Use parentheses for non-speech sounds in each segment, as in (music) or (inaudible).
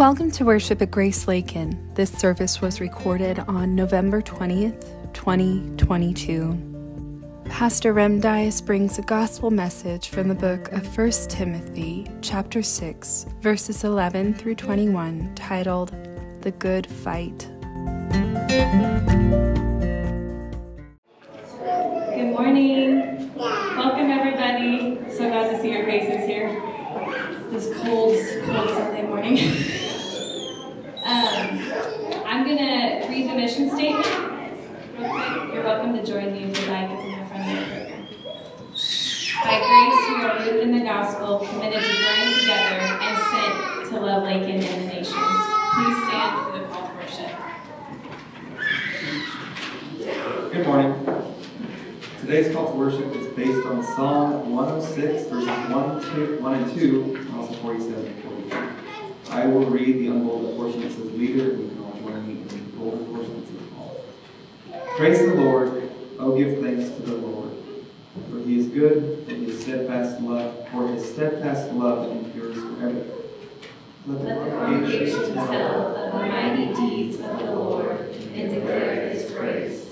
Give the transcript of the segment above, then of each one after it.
Welcome to worship at Grace Lakin. This service was recorded on November 20th, 2022. Pastor Rem Dyas brings a gospel message from the book of 1 Timothy, chapter 6, verses 11 through 21, titled The Good Fight. Good morning. Welcome, everybody. So glad to see your faces here. This cold, cold Sunday morning. (laughs) um, I'm going to read the mission statement real quick. You're welcome to join me if you'd like. It's in the front of the. By grace, we are rooted in the gospel, committed to growing together, and sent to love Lakin and the nations. Please stand for the call to worship. Good morning. Today's call to worship is based on Psalm 106, verses 1, two, 1 and 2, and also 47 and 48. I will read the unbolded portion that says leader, and we can all join me in the bolded portion that says call. Praise the Lord. Oh, give thanks to the Lord. For he is good, and his steadfast love, for his steadfast love endures forever. Let the congregation tell of the mighty deeds of the Lord and declare his praise.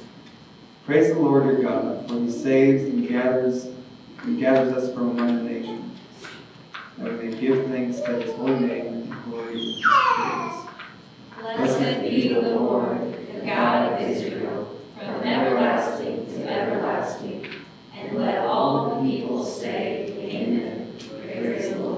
Praise the Lord your God, for he saves and gathers and gathers us from among the nations. That we may give thanks to his holy name Blessed be the Lord, the God of Israel, from everlasting to everlasting. And let all the people say, Amen. Praise the Lord.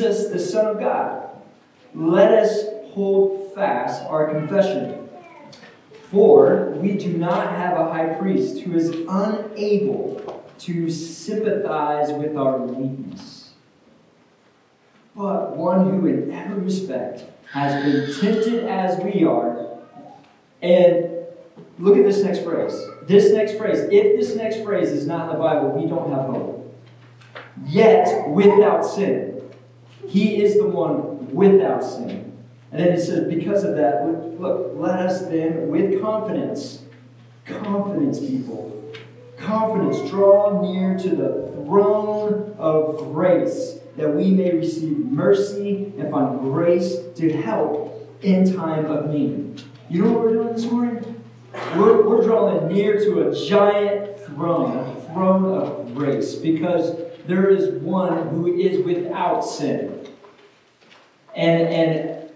Jesus, the Son of God. Let us hold fast our confession. For we do not have a high priest who is unable to sympathize with our weakness, but one who, in every respect, has been tempted as we are. And look at this next phrase. This next phrase, if this next phrase is not in the Bible, we don't have hope. Yet without sin. He is the one without sin. And then it says, because of that, look, let us then with confidence, confidence, people, confidence, draw near to the throne of grace that we may receive mercy and find grace to help in time of need. You know what we're doing this morning? We're, we're drawing near to a giant throne, a throne of grace, because there is one who is without sin. And, and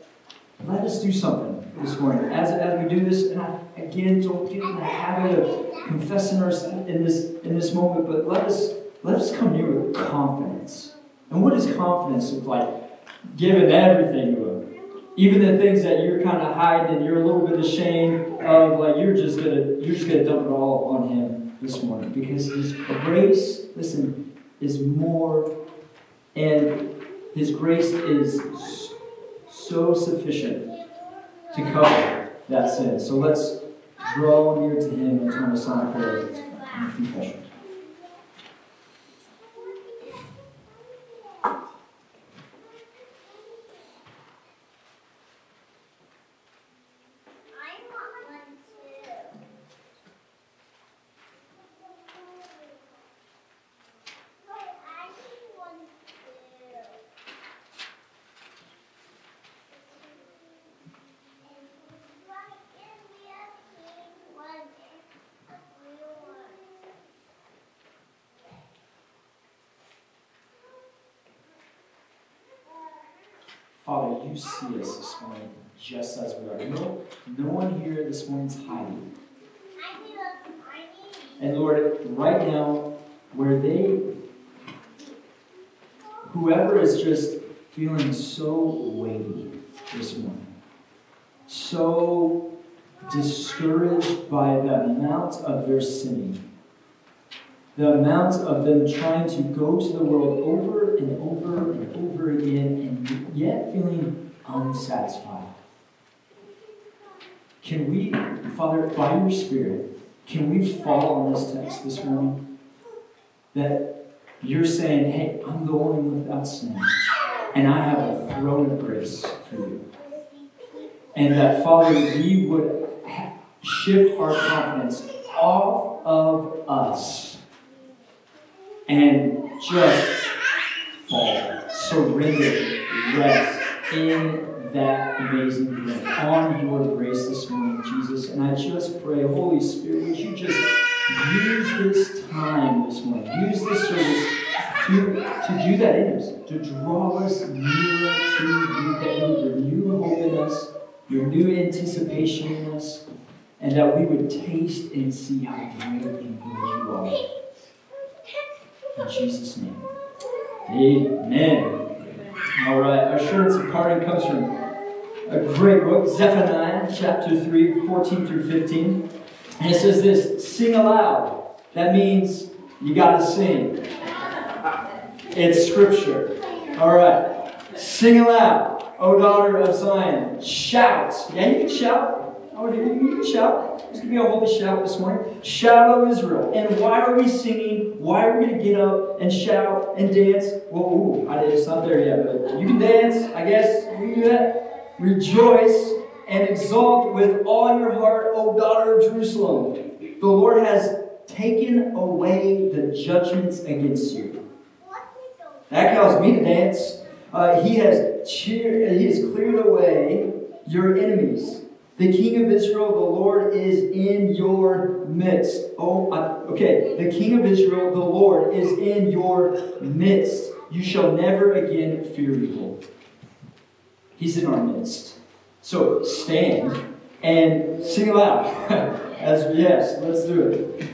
let us do something this morning. As, as we do this, and I, again, don't get in the habit of confessing our sin in this, in this moment, but let us, let us come near with confidence. And what does confidence look like? Giving everything to Him. Even the things that you're kind of hiding and you're a little bit ashamed of, like you're just gonna you're just gonna dump it all on Him this morning because His grace, listen, is more, and His grace is so sufficient to cover that sin. So let's draw near to Him and turn on prayer and confession. Father, you see us this morning just as we are. No, no one here this morning's hiding. And Lord, right now, where they, whoever is just feeling so weighty this morning, so discouraged by the amount of their sinning, the amount of them trying to go to the world over and over and over again and yet feeling unsatisfied. Can we, Father, by your Spirit, can we fall on this text this morning? That you're saying, hey, I'm going without sin, and I have a throne of grace for you. And that, Father, we would shift our confidence off of us and just fall, surrender, rest in that amazing grace, on your grace this morning, Jesus. And I just pray, Holy Spirit, would you just use this time this morning, use this service to, to do that in us, to draw us nearer to you, that you would renew hope in us, your new anticipation in us, and that we would taste and see how great and good you are. In Jesus' name. Amen. All right, our assurance of pardon comes from a great book, Zephaniah chapter 3, 14 through 15. And it says this sing aloud. That means you got to sing. It's scripture. All right. Sing aloud, O daughter of Zion. Shout. Yeah, you can shout. Oh, you you can shout. There's going to be a holy shout this morning. Shout, O Israel. And why are we singing? Why are we going to get up and shout and dance? Well, ooh, I, it's not there yet, but you can dance, I guess. You can do that. Rejoice and exult with all your heart, O daughter of Jerusalem. The Lord has taken away the judgments against you. That caused me to dance. Uh, he has cheered, he has cleared away your enemies. The King of Israel, the Lord, is in your midst. Oh, I- okay. The King of Israel, the Lord, is in your midst. You shall never again fear evil. He's in our midst. So stand and sing aloud. (laughs) As yes, let's do it.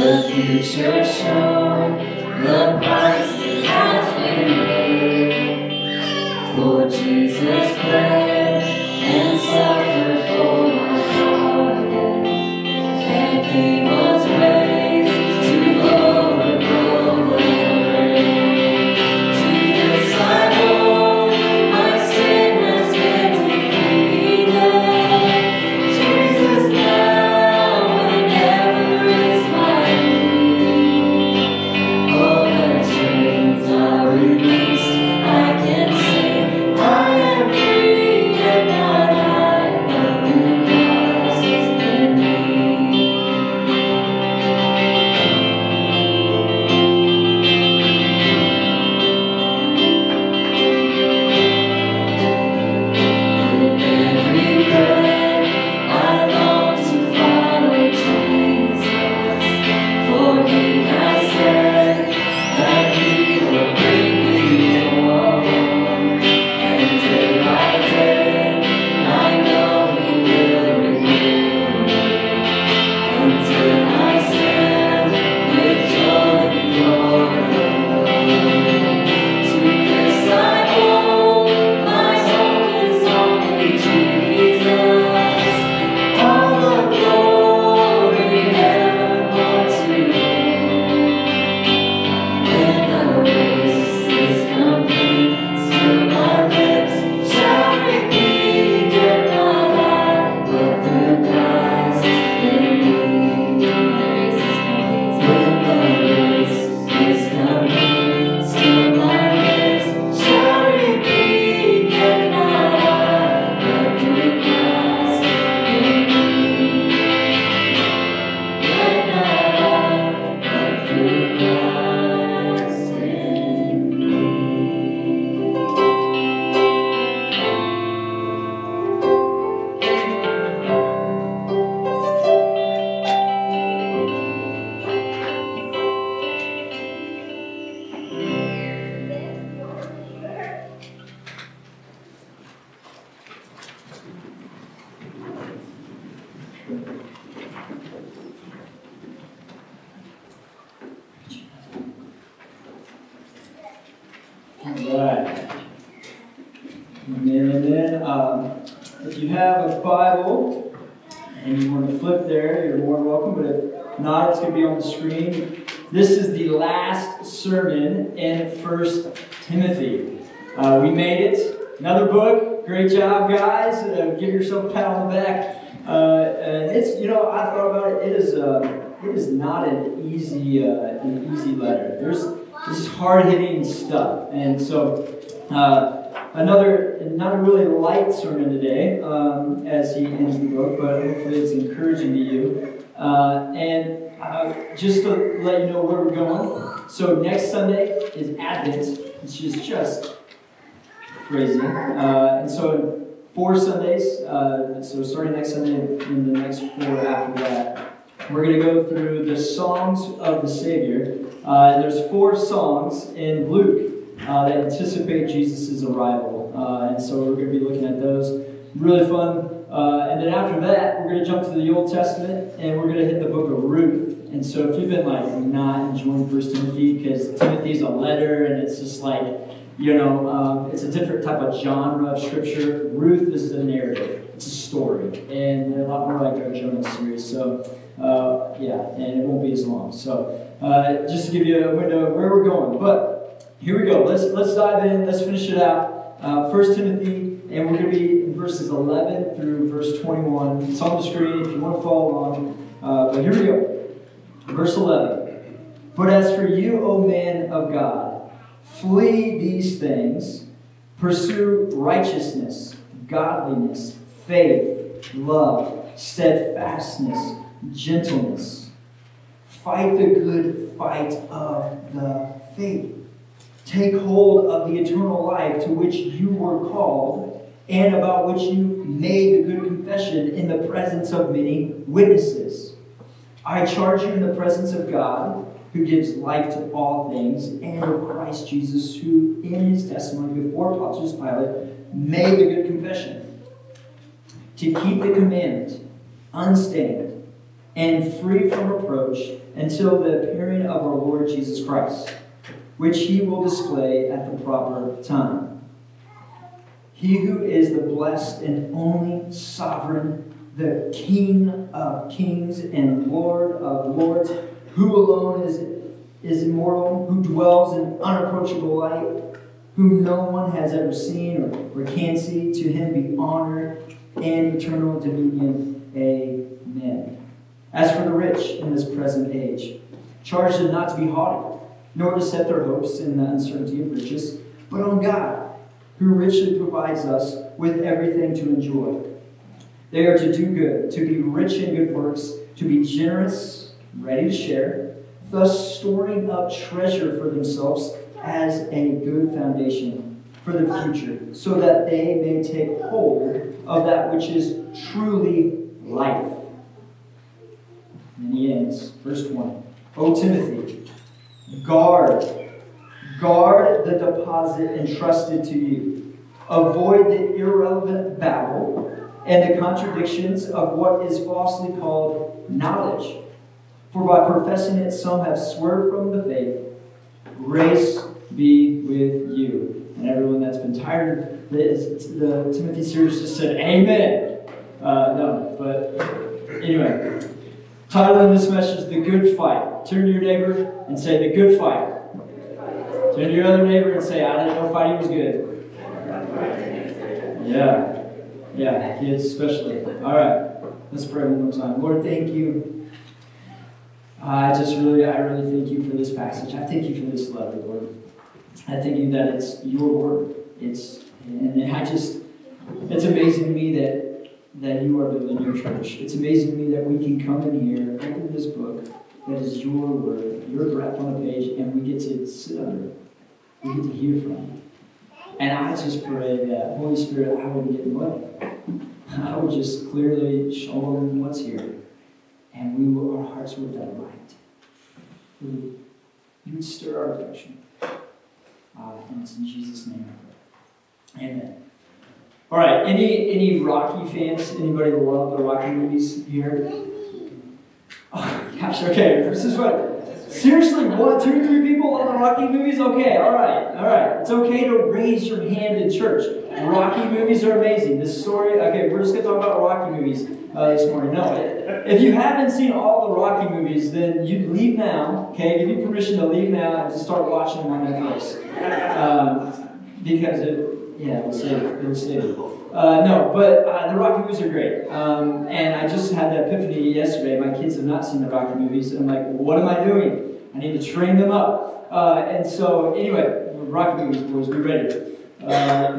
the future shown, the bright. It's going to be on the screen. This is the last sermon in First Timothy. Uh, we made it. Another book. Great job, guys. Uh, give yourself a pat on the back. Uh, and it's, you know, I thought about it. It is, uh, it is not an easy, uh, an easy letter. There's this is hard-hitting stuff, and so uh, another, not a really light sermon today, um, as he ends the book, but hopefully it's encouraging to you. Uh, and uh, just to let you know where we're going. So next Sunday is Advent, which is just crazy. Uh, and so four Sundays, uh, so starting next Sunday and the next four after that, we're going to go through the songs of the Savior. Uh, there's four songs in Luke uh, that anticipate Jesus' arrival. Uh, and so we're going to be looking at those. Really fun. Uh, and then after that, we're going to jump to the Old Testament and we're going to hit the book of Ruth. And so if you've been like not enjoying First Timothy because Timothy's a letter and it's just like, you know, um, it's a different type of genre of scripture. Ruth is a narrative. It's a story, and a lot more like our Jonah series. So, uh, yeah, and it won't be as long. So, uh, just to give you a window of where we're going. But here we go. Let's let's dive in. Let's finish it out. Uh, First Timothy, and we're going to be verses 11 through verse 21. It's on the screen if you want to follow along. Uh, but here we go. Verse 11. But as for you, O man of God, flee these things, pursue righteousness, godliness, faith, love, steadfastness, gentleness. Fight the good fight of the faith. Take hold of the eternal life to which you were called and about which you made the good confession in the presence of many witnesses. I charge you in the presence of God, who gives life to all things, and of Christ Jesus, who in his testimony before Pontius Pilate made the good confession, to keep the commandment unstained and free from reproach until the appearing of our Lord Jesus Christ, which he will display at the proper time. He who is the blessed and only sovereign the King of kings and Lord of lords, who alone is, is immortal, who dwells in unapproachable light, whom no one has ever seen or, or can see. To him be honor and eternal dominion. Amen. As for the rich in this present age, charge them not to be haughty, nor to set their hopes in the uncertainty of riches, but on God, who richly provides us with everything to enjoy. They are to do good, to be rich in good works, to be generous, ready to share, thus storing up treasure for themselves as a good foundation for the future, so that they may take hold of that which is truly life. And he ends, verse 1. O Timothy, guard, guard the deposit entrusted to you. Avoid the irrelevant babble and the contradictions of what is falsely called knowledge. For by professing it, some have swerved from the faith. Grace be with you. And everyone that's been tired of the, Timothy series just said, Amen. Uh, no, but anyway, titling this message, The Good Fight. Turn to your neighbor and say, The Good Fight. Turn to your other neighbor and say, I didn't know fighting was good. Yeah. Yeah, kids especially. All right, let's pray one more time. Lord, thank you. I just really, I really thank you for this passage. I thank you for this letter, Lord. I thank you that it's your word. It's, and I just, it's amazing to me that that you are building your church. It's amazing to me that we can come in here, open this book that is your word, your breath on a page, and we get to sit under it. Get to hear from. And I just pray that Holy Spirit, I wouldn't get in the way. I would just clearly show them what's here. And we will, our hearts would done right. You would stir our affection. Uh, and it's in Jesus' name. Amen. All right, any any Rocky fans? Anybody love the Rocky movies here? Oh gosh, okay. This is what Seriously, what? Two or three people love the Rocky movies? Okay, all right, all right. It's okay to raise your hand in church. Rocky movies are amazing. This story, okay, we're just going to talk about Rocky movies uh, this morning. No, if you haven't seen all the Rocky movies, then you leave now, okay? Give me permission to leave now and just start watching them on Netflix. Um, because it, yeah, we'll save it. We'll save. Uh, no, but uh, the Rocky movies are great. Um, and I just had that epiphany yesterday. My kids have not seen the Rocky movies. And I'm like, what am I doing? I need to train them up. Uh, and so, anyway, Rocky movies, boys, be ready. Uh.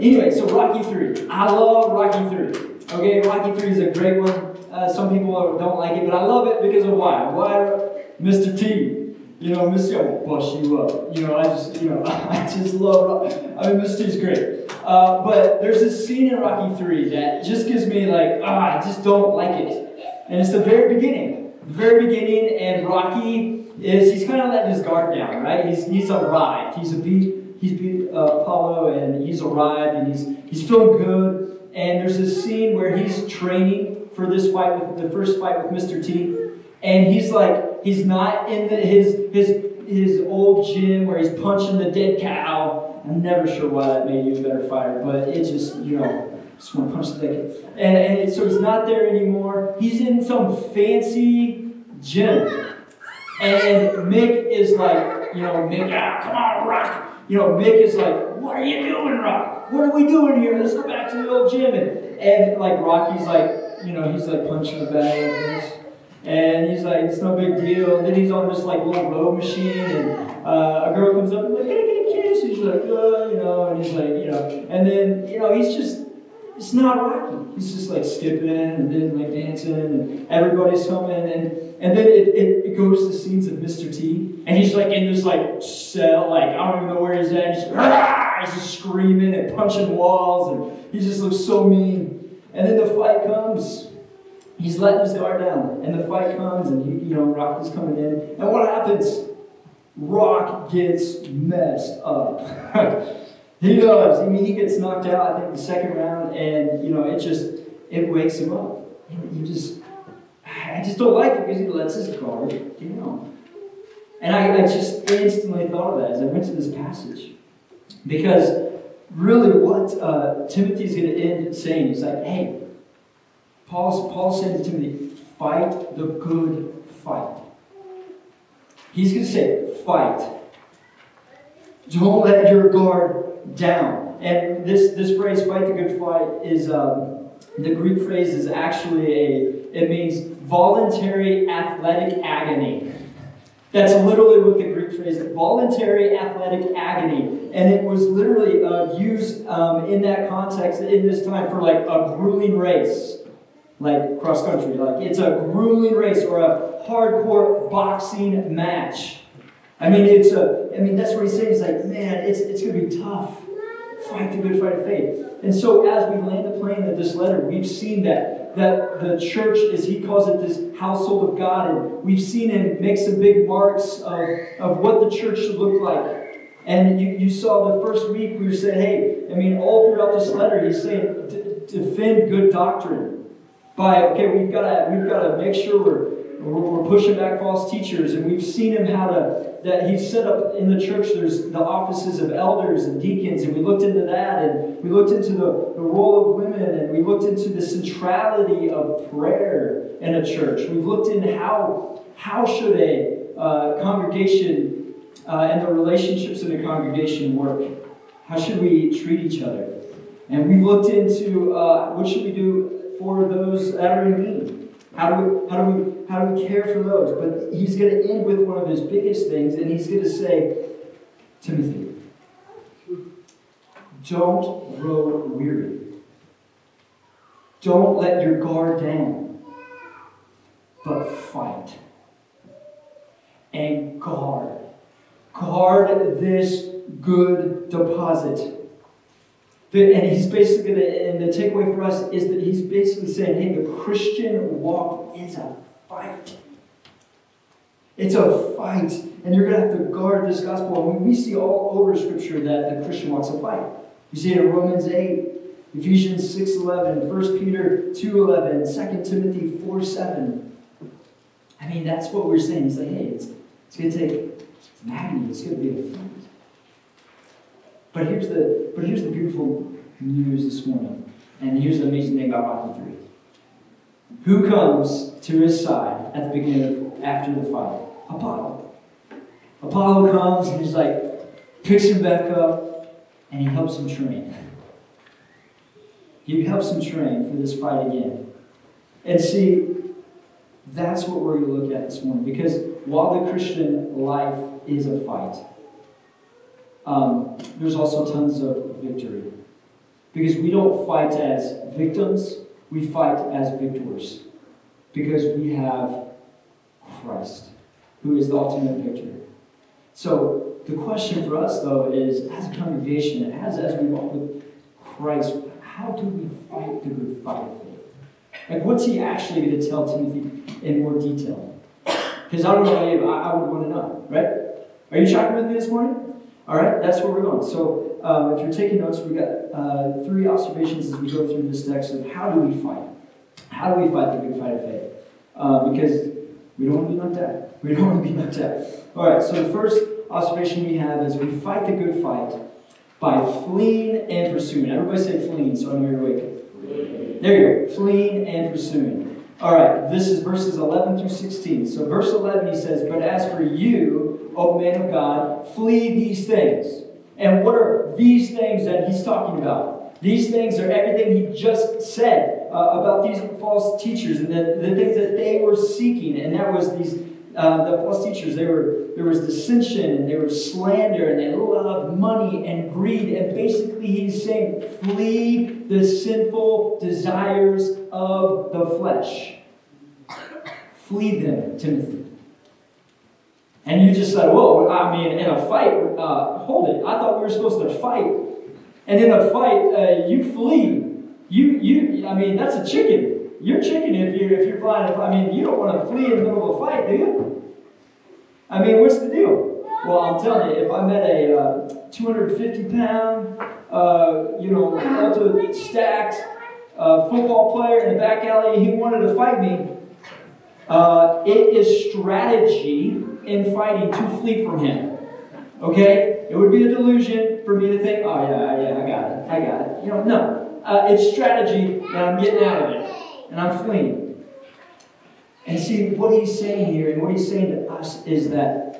Anyway, so Rocky 3. I love Rocky 3. Okay, Rocky 3 is a great one. Uh, some people don't like it, but I love it because of why? Why? Mr. T. You know, Mr. will bust you up. You know, I just, you know, (laughs) I just love. I mean, Mr. T's great. Uh, but there's this scene in Rocky 3 that just gives me like, ah, I just don't like it. And it's the very beginning. The very beginning, and Rocky is, he's kind of letting his guard down, right? He's, he's arrived. He's a beat, he's beat uh, Apollo, and he's arrived, and he's, he's feeling good. And there's this scene where he's training for this fight, with, the first fight with Mr. T. And he's like, he's not in the, his, his, his old gym where he's punching the dead cow. I'm never sure why that made you a better fighter, but it just, you know, just want to punch the dead cow. And, and so he's not there anymore. He's in some fancy gym. And Mick is like, you know, Mick, ah, come on, Rock. You know, Mick is like, what are you doing, Rock? What are we doing here? Let's go back to the old gym. And, and like Rocky's like, you know, he's like punching the bag. And he's like, it's no big deal. And then he's on this like little row machine, and uh, a girl comes up and like, can I get a kiss? He's like, uh, you know, and he's like, you know, and then you know, he's just, it's not Rocky. He's just like skipping and then like dancing, and everybody's coming, and and then it, it, it goes to scenes of Mr. T, and he's like in this like cell, like I don't even know where he's at. He's, he's just screaming and punching walls, and he just looks so mean. And then the fight comes he's letting his guard down, and the fight comes, and you, you know Rocky's coming in, and what happens? Rock gets messed up. (laughs) he does. I mean, he gets knocked out. I think the second round, and you know it just it wakes him up. You just, I just don't like it because he lets his guard down. And I, I just instantly thought of that as I went to this passage, because really what uh, Timothy's going to end saying is like, hey. Paul's, Paul said to Timothy, fight the good fight. He's going to say, fight. Don't let your guard down. And this, this phrase, fight the good fight, is um, the Greek phrase is actually a, it means voluntary athletic agony. That's literally what the Greek phrase is voluntary athletic agony. And it was literally uh, used um, in that context in this time for like a grueling race like cross country. Like it's a grueling race or a hardcore boxing match. I mean, it's a. I mean, that's what he's saying. He's like, man, it's it's gonna be tough. Fight the good fight of faith. And so, as we land the plane of this letter, we've seen that that the church, as he calls it, this household of God, and we've seen him make some big marks of, of what the church should look like. And you, you saw the first week we saying, hey, I mean, all throughout this letter, he's saying, defend good doctrine by okay, we've got to we've got to make sure we're we're pushing back false teachers, and we've seen him how to that he's set up in the church. There's the offices of elders and deacons, and we looked into that, and we looked into the, the role of women, and we looked into the centrality of prayer in a church. We've looked into how how should a uh, congregation uh, and the relationships in a congregation work. How should we treat each other? And we've looked into uh, what should we do for those that are in need. How do we, how do we, how do we care for those? But he's going to end with one of his biggest things, and he's going to say, Timothy, don't grow weary. Don't let your guard down, but fight. And guard. Guard this good deposit. And he's basically, and the takeaway for us is that he's basically saying, hey, the Christian walk is a fight. It's a fight. And you're going to have to guard this gospel. And we see all over Scripture that the Christian walk's a fight. You see it in Romans 8, Ephesians 6.11, 1 Peter 2.11, 2 Timothy 4.7. I mean, that's what we're saying. He's like, hey, it's, It's going to take some agony. It's going to be a fight. But here's the but here's the beautiful news this morning, and here's the amazing thing about Rocky three. Who comes to his side at the beginning of, after the fight? Apollo. Apollo comes and he's like picks him back up, and he helps him train. He helps him train for this fight again. And see, that's what we're going to look at this morning. Because while the Christian life is a fight, um, there's also tons of victory. Because we don't fight as victims, we fight as victors. Because we have Christ, who is the ultimate victor. So the question for us, though, is as a congregation, as, as we walk with Christ, how do we fight the good fight of faith? Like, what's he actually going to tell Timothy in more detail? Because I don't know I, I would want to know, right? Are you tracking with me this morning? All right, that's where we're going. So, um, if you're taking notes, we've got uh, three observations as we go through this text of how do we fight? How do we fight the good fight of faith? Uh, because we don't want to be knocked out. (laughs) We don't want to be knocked out. All right, so the first observation we have is we fight the good fight by fleeing and pursuing. Everybody say fleeing, so I know you're awake. There you go. Fleeing and pursuing. All right, this is verses 11 through 16. So, verse 11, he says, But as for you, O man of God, flee these things. And what are these things that he's talking about? These things are everything he just said uh, about these false teachers and the, the things that they were seeking. And that was these uh, the false teachers. They were there was dissension and there was slander and they loved money and greed. And basically, he's saying, flee the sinful desires of the flesh. Flee them, Timothy. And you just said, whoa, I mean, in a fight, uh, hold it. I thought we were supposed to fight. And in a fight, uh, you flee. You, you, I mean, that's a chicken. You're chicken if you're, if you're flying. I mean, you don't want to flee in the middle of a fight, do you? I mean, what's the deal? Well, I'm telling you, if I met a uh, 250 pound, uh, you know, ultra stacked uh, football player in the back alley, and he wanted to fight me, uh, it is strategy in fighting to flee from him. Okay? It would be a delusion for me to think, oh, yeah, yeah, I got it, I got it. You know, no. Uh, it's strategy that I'm getting out of it, and I'm fleeing. And see, what he's saying here, and what he's saying to us is that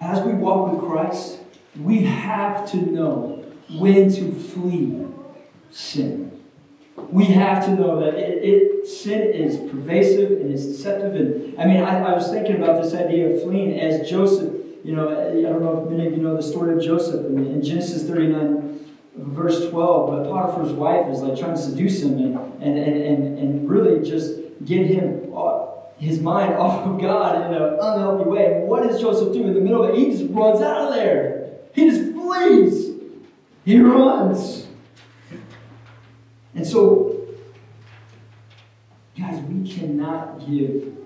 as we walk with Christ, we have to know when to flee sin. We have to know that it, it, sin is pervasive and it's deceptive. And I mean, I, I was thinking about this idea of fleeing as Joseph. You know, I don't know if many of you know the story of Joseph in, in Genesis 39, verse 12. But Potiphar's wife is like trying to seduce him and, and, and, and, really just get him uh, his mind (laughs) off of God in an unhealthy way. And what does Joseph do in the middle of it? He just runs out of there. He just flees. He runs. And so, guys, we cannot give,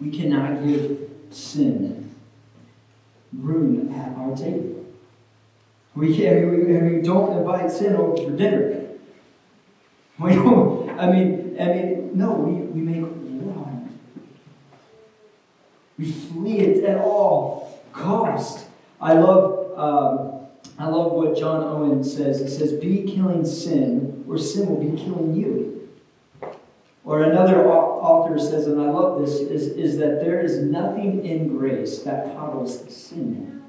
we cannot give sin room at our table. We we, we don't invite sin over for dinner. We don't, I mean, I mean, no, we, we make war on it. We flee it at all cost. I love, um, I love what John Owen says. He says, "Be killing sin, or sin will be killing you." Or another author says, and I love this, is, is that there is nothing in grace that coddles sin.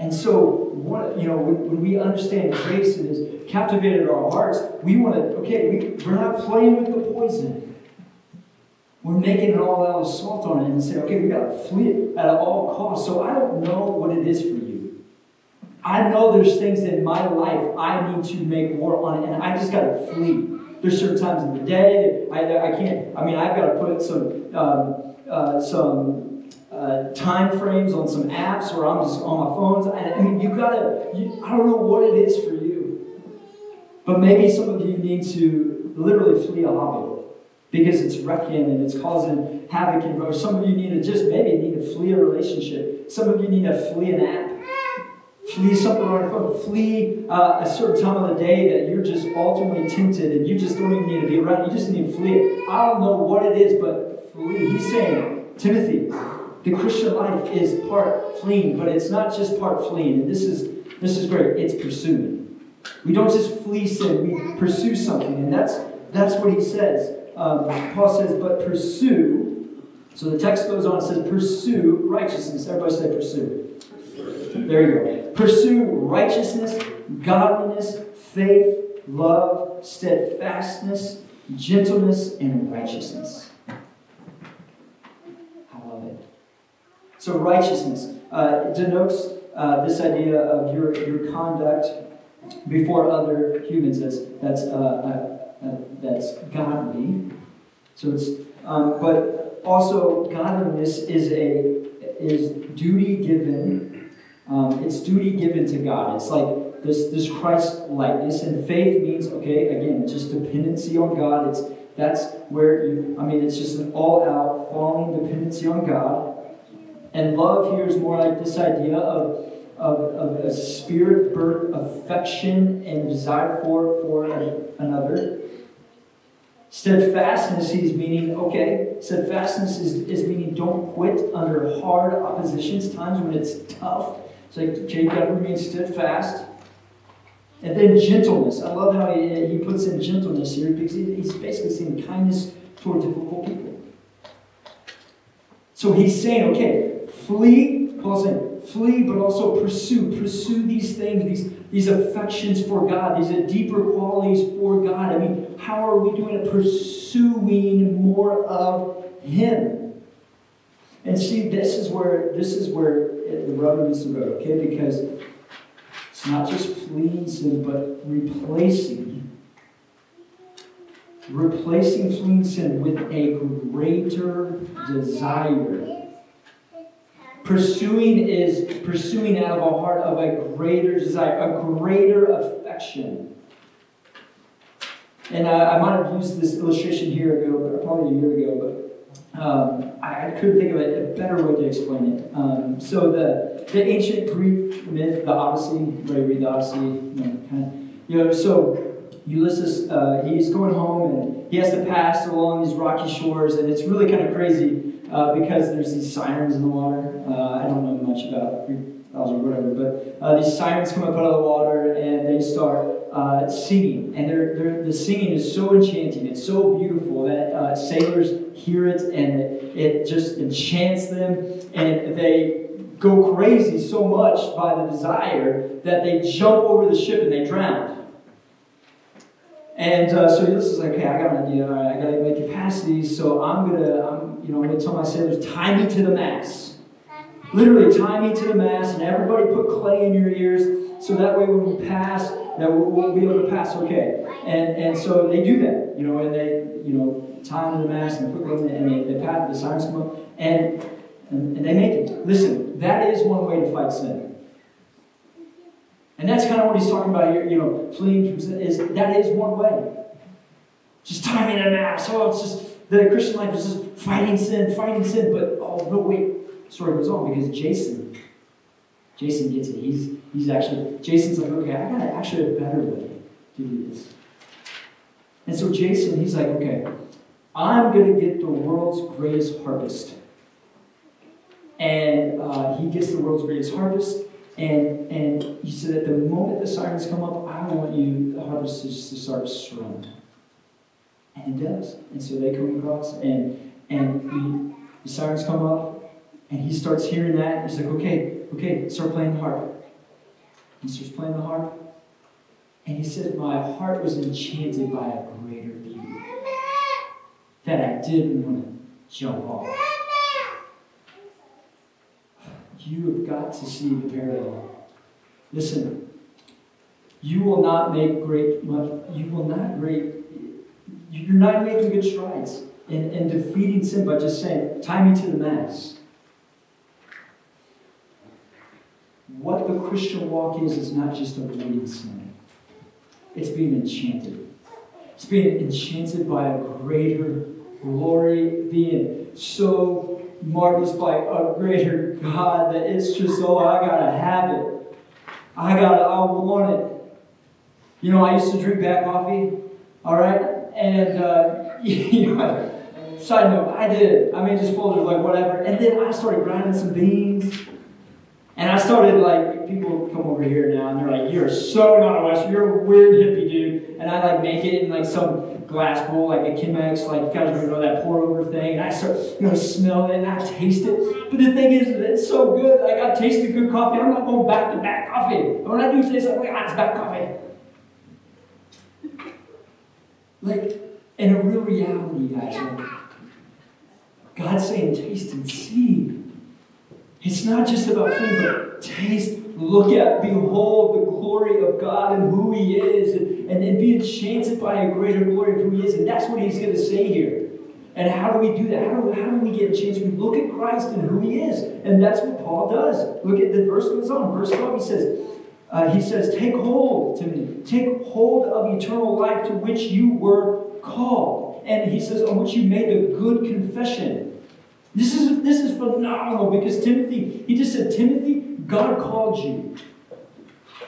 And so, what, you know, when, when we understand grace and has captivated our hearts, we want to, okay, we, we're not playing with the poison. We're making it all out of salt on it and say, okay, we've got to flee at all costs. So I don't know what it is for you. I know there's things in my life I need to make war on and I just got to flee. There's certain times in the day I, I can't. I mean, I've got to put some um, uh, some time frames on some apps, or I'm just on my phones. I, I mean, you gotta. I don't know what it is for you, but maybe some of you need to literally flee a hobby because it's wrecking and it's causing havoc in or some of you need to just maybe need to flee a relationship. Some of you need to flee an app. Flee something on your phone. Flee uh, a certain time of the day that you're just ultimately tempted and you just don't even need to be around. You just need to flee it. I don't know what it is but flee. He's saying Timothy, the Christian life is part fleeing, but it's not just part fleeing. And this is this is great. It's pursuing. We don't just flee sin; we pursue something, and that's that's what he says. Um, Paul says, "But pursue." So the text goes on and says, "Pursue righteousness." Everybody say, "Pursue." There you go. Pursue righteousness, godliness, faith, love, steadfastness, gentleness, and righteousness. I love it. So righteousness uh, denotes uh, this idea of your, your conduct before other humans that's that's uh, uh, uh, that's godly. So it's um, but also godliness is a is duty given. Um, it's duty given to God. It's like this this Christ likeness, and faith means okay again just dependency on God. It's that's where you. I mean, it's just an all out falling dependency on God. And love here is more like this idea of, of, of a spirit birth affection and desire for, for another. Steadfastness, he's meaning, okay, steadfastness is, is meaning don't quit under hard oppositions, times when it's tough. It's like, remain steadfast. And then gentleness. I love how he, he puts in gentleness here because he, he's basically saying kindness toward difficult people. So he's saying, okay, Flee, Paul said, flee, but also pursue. Pursue these things, these, these affections for God, these uh, deeper qualities for God. I mean, how are we doing it? Pursuing more of Him. And see, this is where this is where the rubber meets the road, okay? Because it's not just fleeing sin, but replacing replacing fleeing sin with a greater desire Pursuing is pursuing out of a heart of a greater desire, a greater affection. And I, I might have used this illustration here ago, probably a year ago, but um, I, couldn't think of a, better way to explain it. Um, so the, the ancient Greek myth, the Odyssey, everybody read the Odyssey, you know, kind of, you know, so Ulysses, uh, he's going home and he has to pass along these rocky shores, and it's really kind of crazy uh, because there's these sirens in the water. Uh, I don't know much about or whatever, but uh, these sirens come up out of the water and they start uh, singing. And they're, they're, the singing is so enchanting, it's so beautiful that uh, sailors hear it and it, just enchants them. And they go crazy so much by the desire that they jump over the ship and they drown. And uh, so this is like, okay, I got an idea. All right, I got to make it past. So I'm gonna, I'm, you know, gonna tell my sailors, tie me to the mast. Literally, tie me to the mast, and everybody put clay in your ears, so that way when we pass, that we'll, we'll be able to pass okay. And and so they do that, you know, and they, you know, tie them to the mast and put clay in, and they, they pass. The sirens come up, and, and and they make it. Listen, that is one way to fight sin. And that's kind of what he's talking about here, you know, fleeing from sin, is that is one way. Just timing a mass. Oh, it's just the Christian life is just fighting sin, fighting sin, but oh no, wait. Story goes on because Jason, Jason gets it. He's he's actually Jason's like, okay, I gotta actually a better way to do this. And so Jason, he's like, okay, I'm gonna get the world's greatest harvest. And uh, he gets the world's greatest harvest, and, and he said, at the moment the sirens come up, I want you, the harvest to start strumming. And does. And so they come across, and, and he, the sirens come up, and he starts hearing that. He's like, okay, okay, start playing the harp. He starts playing the harp. And he said, my heart was enchanted by a greater beauty that I didn't want to jump off you have got to see the parallel. Listen, you will not make great you will not great, you're not making good strides in, in defeating sin by just saying, tie me to the mass. What the Christian walk is, is not just avoiding sin. It's being enchanted. It's being enchanted by a greater glory, being so marvelous by a greater God that it's just, oh, I gotta have it. I gotta, I want it. You know, I used to drink that coffee, all right? And, uh, (laughs) you know, side note, I did. I made this folder like whatever, and then I started grinding some beans, and I started like people come over here now, and they're like, "You're so not a Western. You're a weird hippie dude." And I like make it in like some glass bowl, like a Chemex, like you guys know that pour over thing. And I start, you know, smell it and I taste it. But the thing is, it's so good. Like I tasted good coffee. I'm not going back to back coffee. When I do taste it, I'm like, ah, it's back coffee. Like, in a real reality, guys, like, God's saying, taste and see. It's not just about food, but taste, look at, behold the glory of God and who He is, and, and, and be enchanted by a greater glory of who He is. And that's what He's going to say here. And how do we do that? How do, how do we get enchanted? We look at Christ and who He is. And that's what Paul does. Look at the verse goes on. Verse 12, he says, uh, he says, Take hold to me. Take hold of eternal life to which you were called. And he says, On which you made a good confession. This is, this is phenomenal because Timothy, he just said, Timothy, God called you.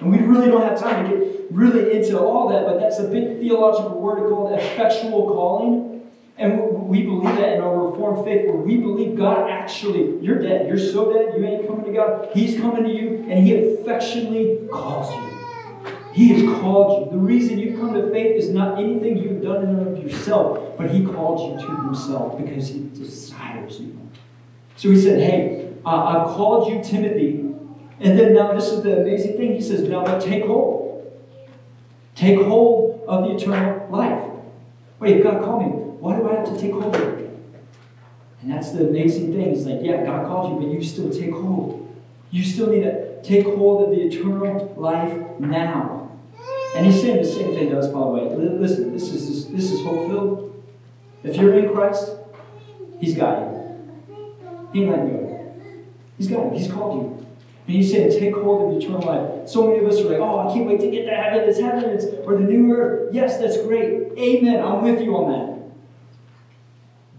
And we really don't have time to get really into all that, but that's a big theological word called effectual calling. And we believe that in our Reformed faith, where we believe God actually, you're dead. You're so dead, you ain't coming to God. He's coming to you, and He affectionately calls you. He has called you. The reason you've come to faith is not anything you've done in and of yourself, but He called you to Himself because He desires you. So He said, Hey, uh, I've called you, Timothy. And then now, this is the amazing thing. He says, Now, but take hold. Take hold of the eternal life. Wait, God called me. Why do I have to take hold of it? And that's the amazing thing. It's like, yeah, God called you, but you still take hold. You still need to take hold of the eternal life now. And he's saying the same thing to us, by the way. Listen, this is this is hope filled. If you're in Christ, He's got you. He ain't letting go. He's got you. He's called you. And he's saying, take hold of eternal life. So many of us are like, oh, I can't wait to get to heaven. It's heaven. It's, or the new earth. Yes, that's great. Amen. I'm with you on that.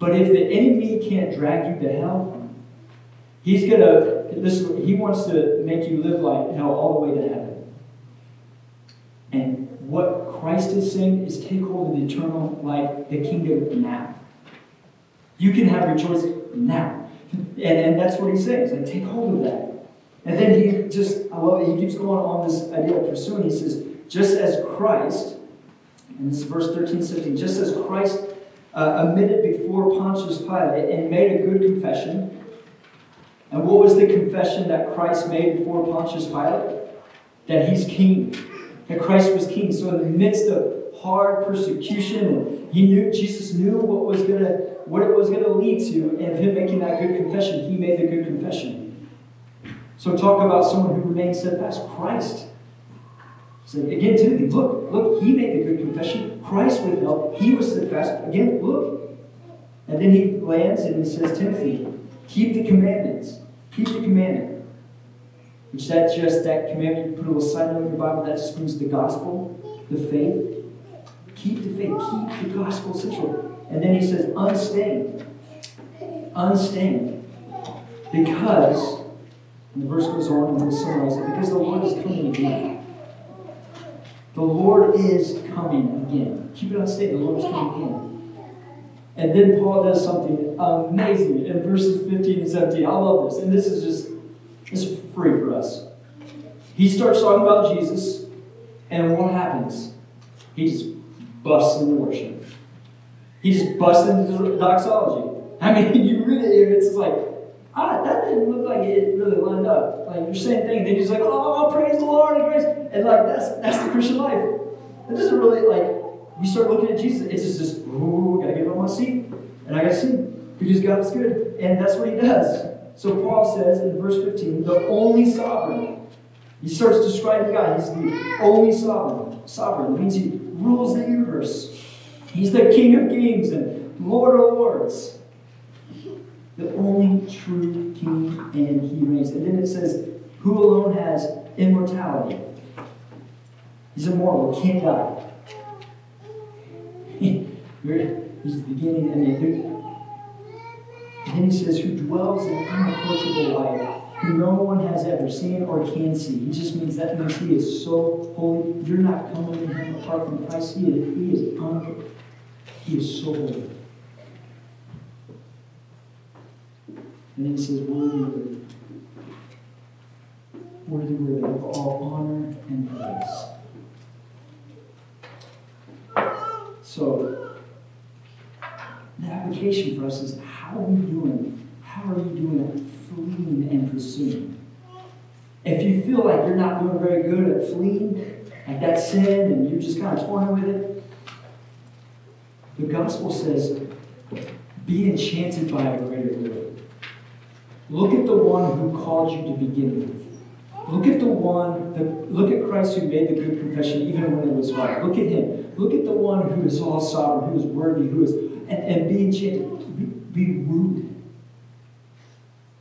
But if the enemy can't drag you to hell, he's gonna listen, he wants to make you live like hell all the way to heaven. And what Christ is saying is take hold of the eternal life, the kingdom now. You can have your choice now. And, and that's what he's saying. He's like, take hold of that. And then he just, I love it, he keeps going on this idea of pursuing. He says, just as Christ, and this is verse 13, 17, just as Christ uh, minute before Pontius Pilate and made a good confession. And what was the confession that Christ made before Pontius Pilate? That he's king, that Christ was king. So in the midst of hard persecution, he knew Jesus knew what was gonna what it was gonna lead to, and him making that good confession, he made the good confession. So talk about someone who remains steadfast. Christ. So again, Timothy, look, look, he made the good confession. Christ withheld. He was steadfast. Again, look. And then he lands and he says, Timothy, keep the commandments. Keep the commandment. Which that just that commandment, you put a little side note in your Bible, that just means the gospel, the faith. Keep the faith, keep the gospel central. And then he says, unstained. Unstained. Because, and the verse goes on, and we'll it, because the Lord is coming again. The Lord is coming again. Keep it on state. The Lord is coming again. And then Paul does something amazing in verses 15 and 17. I love this. And this is just, this is free for us. He starts talking about Jesus, and what happens? He just busts into worship. He just busts into doxology. I mean, (laughs) you read it, it's like, ah, that didn't look like it really lined up. Like you're saying things, they just like, oh, praise the Lord and grace. And like that's that's the Christian life. It doesn't really like we start looking at Jesus, it's just this, ooh, gotta get on my seat. And I gotta sing because God is good. And that's what he does. So Paul says in verse 15, the only sovereign. He starts describing God. He's the only sovereign. Sovereign. Means he rules the universe. He's the King of kings and Lord of lords. The only true king, and he reigns. And then it says, who alone has immortality. He's immortal, can't die. (laughs) He's the beginning and the end. And then he says, who dwells in unapproachable light, who no one has ever seen or can see. He just means that means he is so holy. You're not coming to him apart from Christ. He is, he is, he is so holy. And then he says, worthy, worthy. Worthy, worthy of all honor and praise. So, the application for us is how are we doing? How are you doing at fleeing and pursuing? If you feel like you're not doing very good at fleeing, like that sin, and you're just kind of toying with it, the gospel says, be enchanted by a greater good. Look at the one who called you to begin with. Look at the one, the, look at Christ who made the good confession even when it was hard. Look at him. Look at the one who is all sovereign, who is worthy, who is, and, and be enchanted. Be, rooted.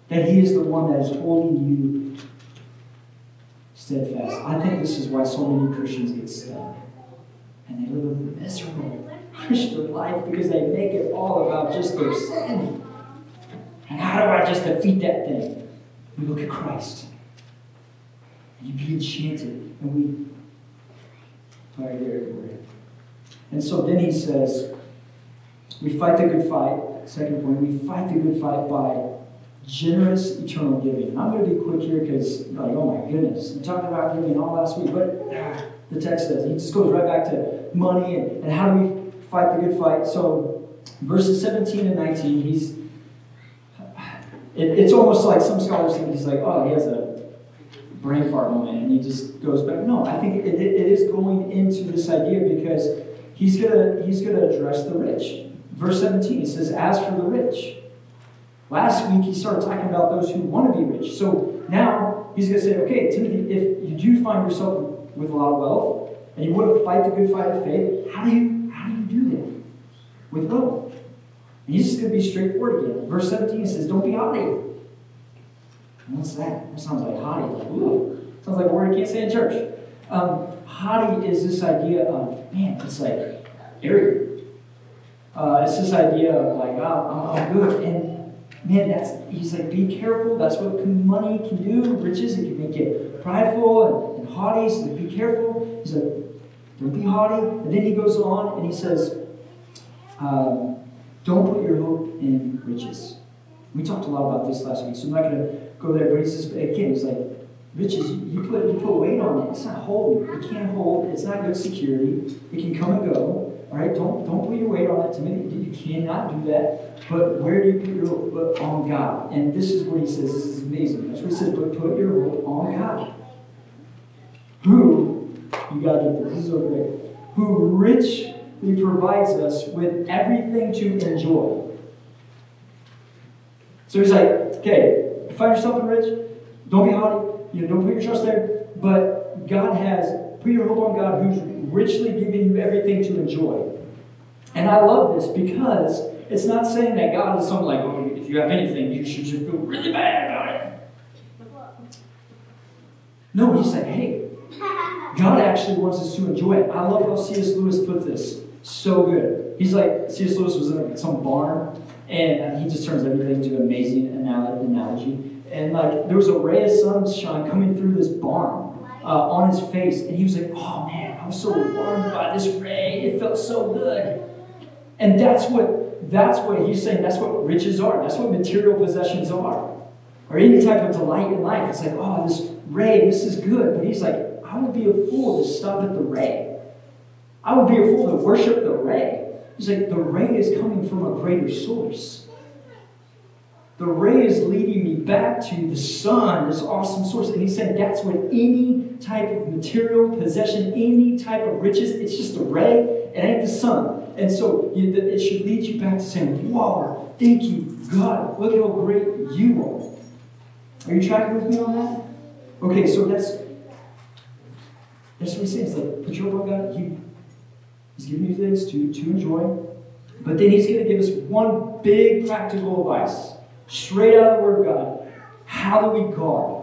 That he is the one that is holding you steadfast. I think this is why so many Christians get stuck. And they live a miserable Christian life because they make it all about just their sin. And how do I just defeat that thing? We look at Christ. You be enchanted. And we fire there everywhere. And so then he says, we fight the good fight. Second point, we fight the good fight by generous eternal giving. And I'm going to be quick here because, like, oh my goodness, we talked about giving all last week, but ah, (sighs) the text says he just goes right back to money and, and how do we fight the good fight. So, verses 17 and 19, he's it, it's almost like some scholars think he's like, oh, he has a brain fart moment and he just goes back. No, I think it, it, is going into this idea because he's gonna he's gonna address the rich. Verse 17, he says, as for the rich. Last week he started talking about those who want to be rich. So now he's gonna say, okay, Timothy, if you do find yourself with a lot of wealth and you want to fight the good fight of faith, how do you how do you do that? With wealth. And he's just going to be straightforward again. Verse 17 says, Don't be haughty. And what's that? That sounds like haughty. Like, ooh. Sounds like a word you can't say in church. Um, haughty is this idea of, man, it's like arrogant. Uh, it's this idea of like, oh, I'm, I'm good. And man, that's he's like, be careful. That's what money can do. Riches, it can make you prideful and, and haughty. So be careful. He's like, don't be haughty. And then he goes on and he says, um, don't put your hope in riches. We talked a lot about this last week, so I'm not going to go there. But he says, again, it's like riches. You put you put weight on it. It's not holding. It can't hold. It's not good security. It can come and go. All right. Don't don't put your weight on it. To me, you cannot do that. But where do you put your hope? On God. And this is what he says. This is amazing. That's what he says. But put your hope on God. Who you got to get this. This is so great. Who rich he provides us with everything to enjoy. So he's like, okay, find yourself in rich, don't be haughty, you know, don't put your trust there, but God has, put your hope on God who's richly giving you everything to enjoy. And I love this because it's not saying that God is something like, oh, if you have anything, you should just feel really bad about it. No, he's like, hey, (laughs) God actually wants us to enjoy it. I love how C.S. Lewis put this. So good. He's like, C.S. Lewis was in some barn, and he just turns everything to an amazing analogy. And like, there was a ray of sunshine coming through this barn uh, on his face, and he was like, oh man, I was so warmed by this ray. It felt so good. And that's what that's what he's saying. That's what riches are. That's what material possessions are. Or any type of delight in life. It's like, oh, this ray, this is good. But he's like, I would be a fool to stop at the ray. I would be a fool to worship the ray. He's like, the ray is coming from a greater source. The ray is leading me back to the sun, this awesome source. And he said that's what any type of material possession, any type of riches, it's just a ray, it ain't the sun. And so you, it should lead you back to saying, Wow, thank you, God. Look how great you are. Are you tracking with me on that? Okay, so that's that's what he's saying. It's like, put your hope on God. He, he's giving you things to, to enjoy. But then he's going to give us one big practical advice, straight out of the Word of God. How do we guard?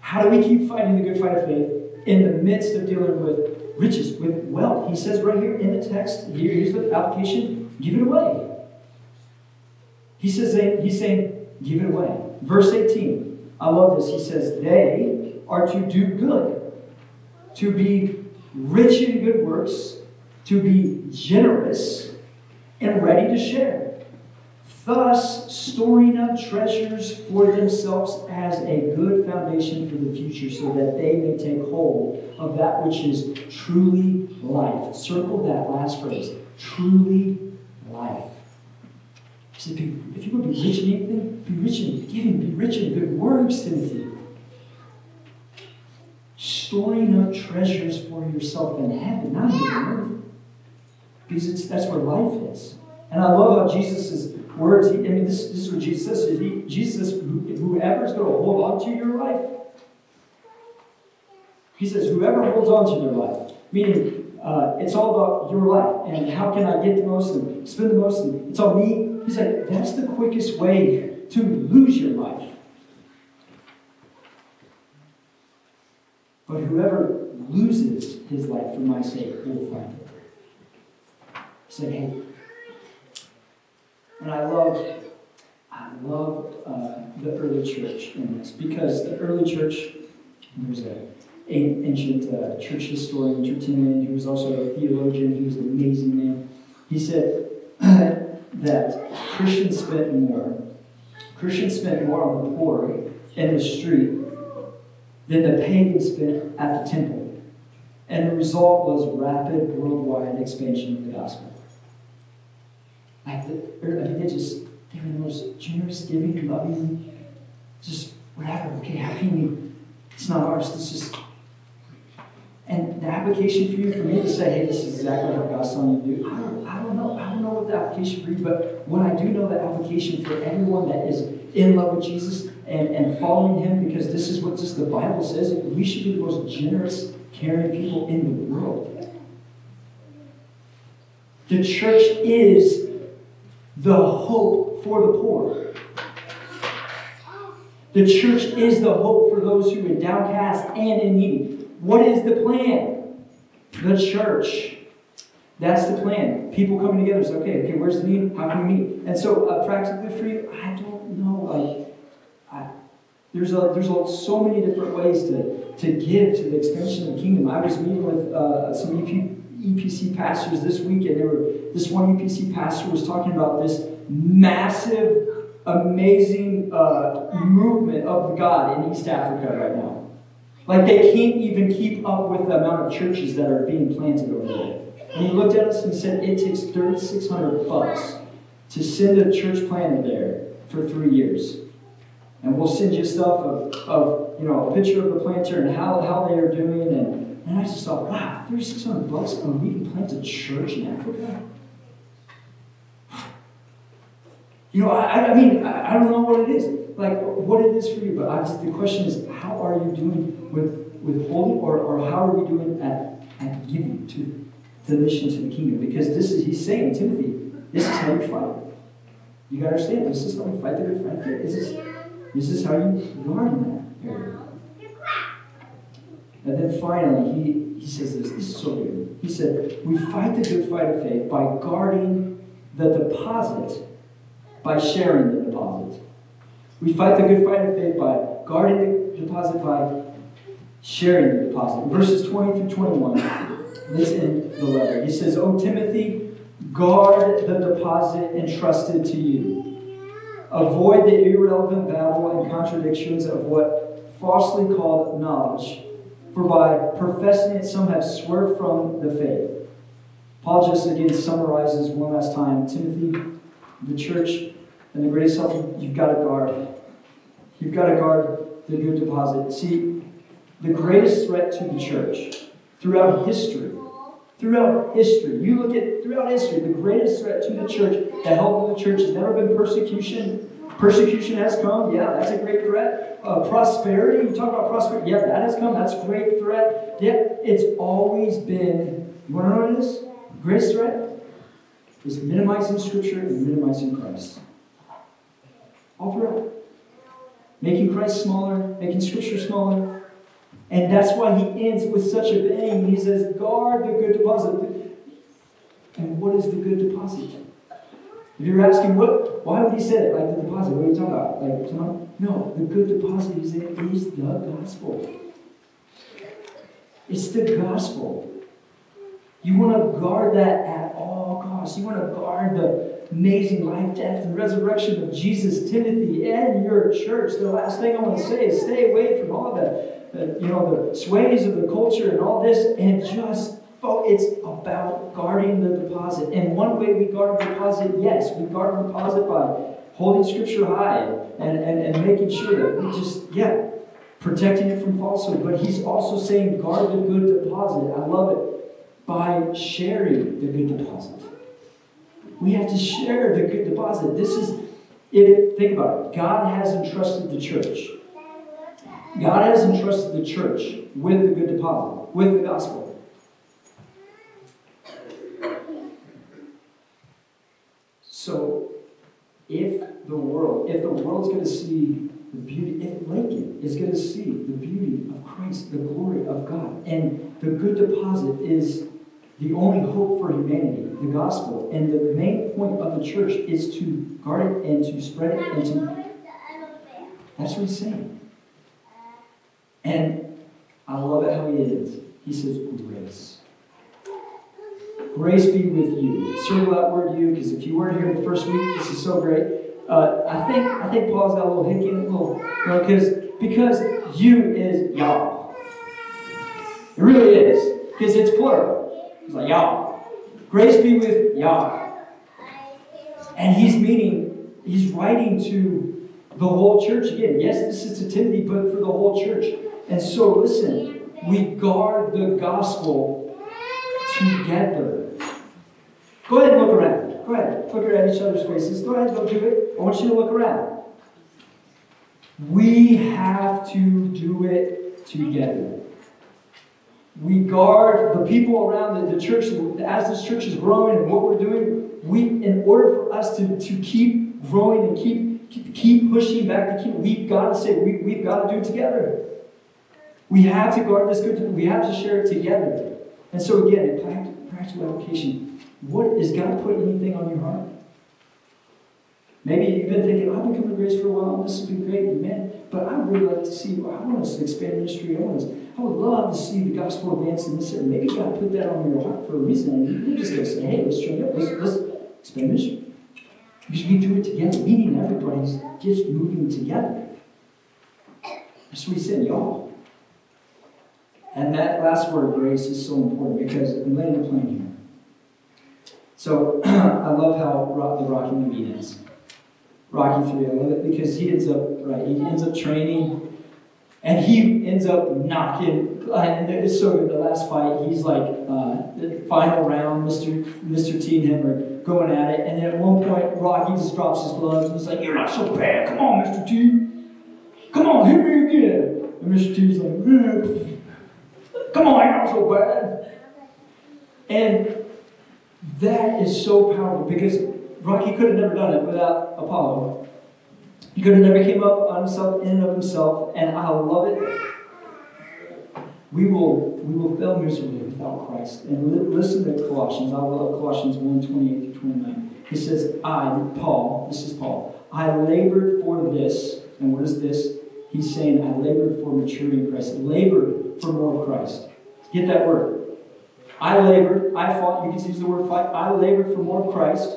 How do we keep fighting the good fight of faith in the midst of dealing with riches, with wealth? He says right here in the text, here, here's the application give it away. He says, he's saying, give it away. Verse 18, I love this. He says, they are to do good, to be rich in good works, to be generous, and ready to share, thus storing up treasures for themselves as a good foundation for the future, so that they may take hold of that which is truly life. Circle that last phrase truly life. He said, if you want to be rich in anything, be rich in giving, be rich in good works, Timothy. Storing up treasures for yourself in heaven, not the earth. Because it's, that's where life is. And I love how Jesus' words, he, I mean, this, this is what Jesus says. He, Jesus, who- whoever's going to hold on to your life, he says, whoever holds on to their life, meaning uh, it's all about your life and how can I get the most and spend the most, and it's all me. He's like, that's the quickest way to lose your life. But whoever loses his life for my sake will find it. And I love, I love uh, the early church in this because the early church, there's a an ancient uh, church historian, Tertullian, who was also a theologian. He was an amazing man. He said (clears throat) that Christians spent more, Christians spent more on the poor in the street than the pagans spent at the temple. And the result was rapid worldwide expansion of the gospel. Like the, or, I mean, they just they were the most generous, giving, loving, just whatever. Okay, how can we? It's not ours. It's just. And the application for you, for me to say, hey, this is exactly what God's telling you to do. I don't, I don't know. I don't know what the application for you, but what I do know the application for everyone that is in love with Jesus and, and following Him, because this is what just the Bible says. We should be the most generous, caring people in the world. The church is the hope for the poor. The church is the hope for those who are downcast and in need. What is the plan? The church. That's the plan. People coming together. So, okay, okay, where's the need? How can we meet? And so, uh, practically for you, I don't know. Like, I, there's a, there's a, so many different ways to, to give to the expansion of the kingdom. I was meeting with uh, some EP, EPC pastors this weekend. were, this one EPC pastor was talking about this massive, amazing uh, movement of God in East Africa right now. Like they can't even keep up with the amount of churches that are being planted over there. And he looked at us and said, it takes 3,600 bucks to send a church planter there for three years. And we'll send you stuff of, of you know, a picture of the planter and how, how they are doing. And, and I just thought, wow, 3,600 bucks and we can plant a church in Africa? You know, I, I mean, I, I don't know what it is, like what it is for you, but I just, the question is, how are you doing with, with holding, or, or how are we doing at, at giving to the mission to the kingdom? Because this is, he's saying, Timothy, this is how you fight. You gotta understand, this is how you fight the good fight. This is, this is how you in that area. And then finally, he, he says this, this is so good. He said, We fight the good fight of faith by guarding the deposit by sharing the deposit. We fight the good fight of faith by guarding the deposit by sharing the deposit. Verses 20 through 21, this in the letter. He says, O Timothy, guard the deposit entrusted to you. Avoid the irrelevant babble and contradictions of what falsely called knowledge, for by professing it some have swerved from the faith. Paul just again summarizes one last time Timothy, the church, and the greatest help you've got to guard. You've got to guard the good deposit. See, the greatest threat to the church throughout history, throughout history, you look at throughout history, the greatest threat to the church, the help of the church has never been persecution. Persecution has come, yeah, that's a great threat. Uh, prosperity, you talk about prosperity, yeah, that has come, that's a great threat. Yeah, it's always been, you want to know what it is? Greatest threat is minimizing Scripture and minimizing Christ. All throughout. Making Christ smaller, making Scripture smaller. And that's why he ends with such a bang. He says, guard the good deposit. And what is the good deposit? If you're asking, what, why would he say it like the deposit? What are you talking about? Like, someone? No, the good deposit is, it is the gospel. It's the gospel. You want to guard that at all costs. You want to guard the, amazing life, death, and resurrection of Jesus, Timothy, and your church. The last thing I want to say is stay away from all the, the you know, the sways of the culture and all this, and just it's about guarding the deposit. And one way we guard the deposit, yes, we guard the deposit by holding Scripture high and, and, and making sure that we just, yeah, protecting it from falsehood. But he's also saying guard the good deposit. I love it. By sharing the good deposit. We have to share the good deposit. This is, if think about it, God has entrusted the church. God has entrusted the church with the good deposit, with the gospel. So, if the world, if the world's going to see the beauty, if Lakin is going to see the beauty of Christ, the glory of God, and the good deposit is the only hope for humanity, the gospel, and the main point of the church is to guard it and to spread it and to. That's what he's saying. And I love it how he ends. He says, grace. Grace be with you. Circle that word you, because if you weren't here the first week, this is so great. Uh, I think I think Paul's got a little hickey, a little, you know, because because you is y'all. It really is, because it's plural. He's like y'all. Grace be with y'all. And he's meaning, he's writing to the whole church again. Yes, this is to Timothy, but for the whole church. And so, listen, we guard the gospel together. Go ahead and look around. Go ahead. Look at each other's faces. Go ahead, go do it. I want you to look around. We have to do it together. We guard the people around the, the church as this church is growing and what we're doing. We, in order for us to, to keep growing and keep, keep keep pushing back, to keep, we've got to say we, we've got to do it together. We have to guard this good. We have to share it together. And so again, in practical application, what is God put anything on your heart? Maybe you've been thinking, I've been coming to grace for a while, this has been great, man. But I would really like to see, I want us to expand ministry. I want us, I would love to see the gospel advance in this area. Maybe God put that on your heart for a reason. And you're just to say, hey, let's join up. Let's, let's expand ministry. Because we do it together, meeting everybody's just moving together. That's what he said, y'all. And that last word, grace, is so important because I'm laying the plane here. So (clears throat) I love how Ro- the Rocky movie ends. Rocky 3, I love it because he ends up, right, he ends up training and he ends up knocking, and it's so good, the last fight, he's like, uh, the final round, Mr. Mr. T and him are going at it, and then at one point, Rocky just drops his gloves and he's like, You're not so bad, come on, Mr. T. Come on, hit me again. And Mr. T's like, "Eh, Come on, you're not so bad. And that is so powerful because Rocky could have never done it without Apollo. He could have never came up on himself in and of himself, and I love it. We will we will fail miserably without Christ. And li- listen to Colossians. I love Colossians 1, 28 through 29. He says, I, Paul, this is Paul, I labored for this. And what is this? He's saying, I labored for maturity in Christ. Labored for more of Christ. Get that word. I labored, I fought, you can use the word fight. I labored for more Christ,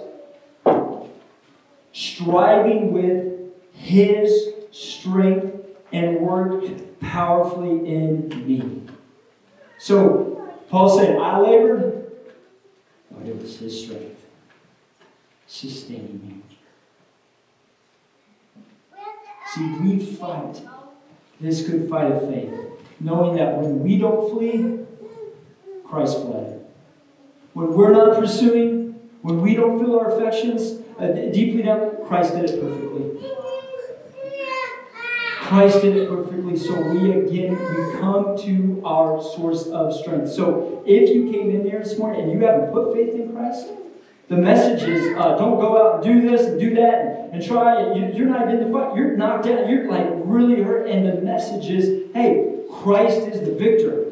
striving with his strength and worked powerfully in me. So, Paul said, I labored, but it was his strength sustaining me. See, we fight this good fight of faith, knowing that when we don't flee, Christ fled. When we're not pursuing, when we don't feel our affections uh, deeply down, Christ did it perfectly. Christ did it perfectly, so we again we come to our source of strength. So if you came in there this morning and you haven't put faith in Christ, the message is uh, don't go out and do this and do that and, and try. You, you're not in the fight. You're knocked out. You're like really hurt. And the message is, hey, Christ is the victor.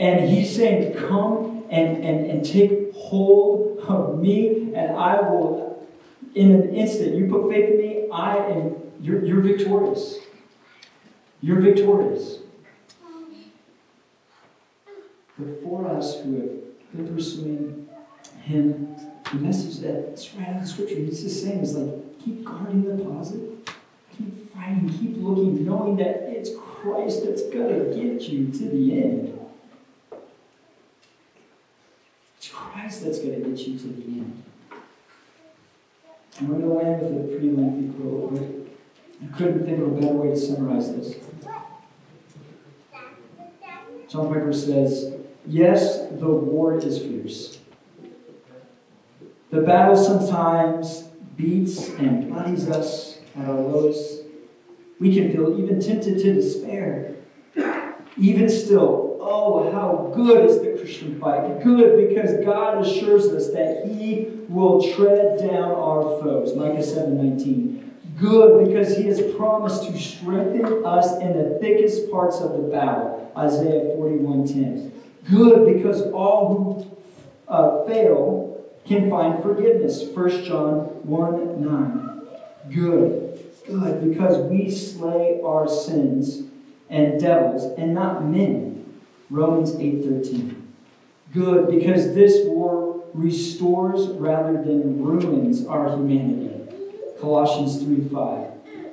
And he's saying, come and, and, and take hold of me, and I will, in an instant, you put faith in me, I am, you're, you're victorious. You're victorious. But for us who have been pursuing him, the message that's right out of the scripture. He's just saying is like, keep guarding the deposit, keep fighting, keep looking, knowing that it's Christ that's gonna get you to the end. Christ that's gonna get you to the end. And we're gonna end with a pretty lengthy quote, but I couldn't think of a better way to summarize this. John Piper says, Yes, the war is fierce. The battle sometimes beats and bloodies us at our lowest. We can feel even tempted to despair. Even still, oh, how good is the Christian fight? Good because God assures us that He will tread down our foes. Micah 7 19. Good because He has promised to strengthen us in the thickest parts of the battle. Isaiah 41 10. Good because all who uh, fail can find forgiveness. 1 John 1 9. Good. Good because we slay our sins and devils and not men. Romans 8:13. Good because this war restores rather than ruins our humanity. Colossians 3 5.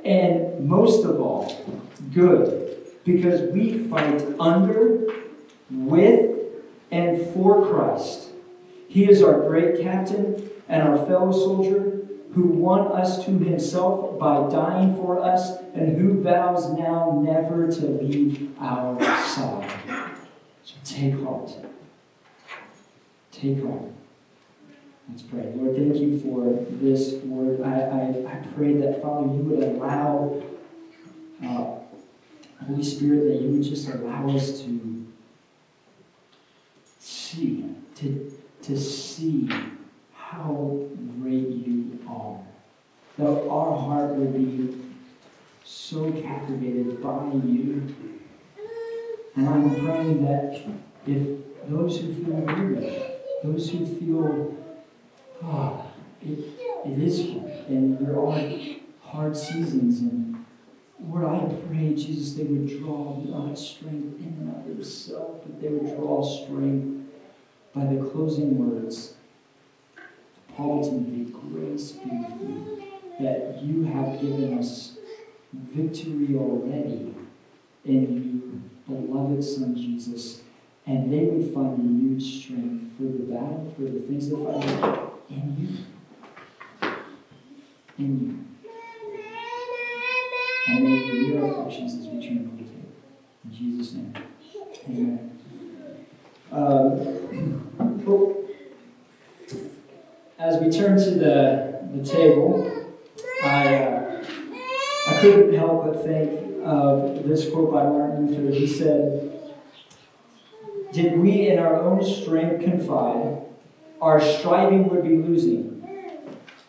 And most of all, good because we fight under, with, and for Christ. He is our great captain and our fellow soldier who won us to himself by dying for us and who vows now never to leave our side. So take heart. Take heart. Let's pray. Lord, thank you for this word. I, I, I pray that, Father, you would allow, uh, Holy Spirit, that you would just allow us to see, to, to see how great you are. That our heart would be so captivated by you. And I'm praying that if those who feel weary, those who feel, ah, it, it is hard, and there are hard seasons, and Lord, I pray, Jesus, they would draw not strength in and of themselves, but they would draw strength by the closing words. Paul Timothy, grace be with you, that you have given us victory already in you, beloved Son Jesus, and they would find renewed strength for the battle, for the things that fight in you. In you. And may you renew our affections as we turn to you. In Jesus' name. Amen. Well, (clears throat) as we turn to the, the table, I, uh, I couldn't help but think of this quote by Martin Luther. He said, Did we in our own strength confide, our striving would be losing.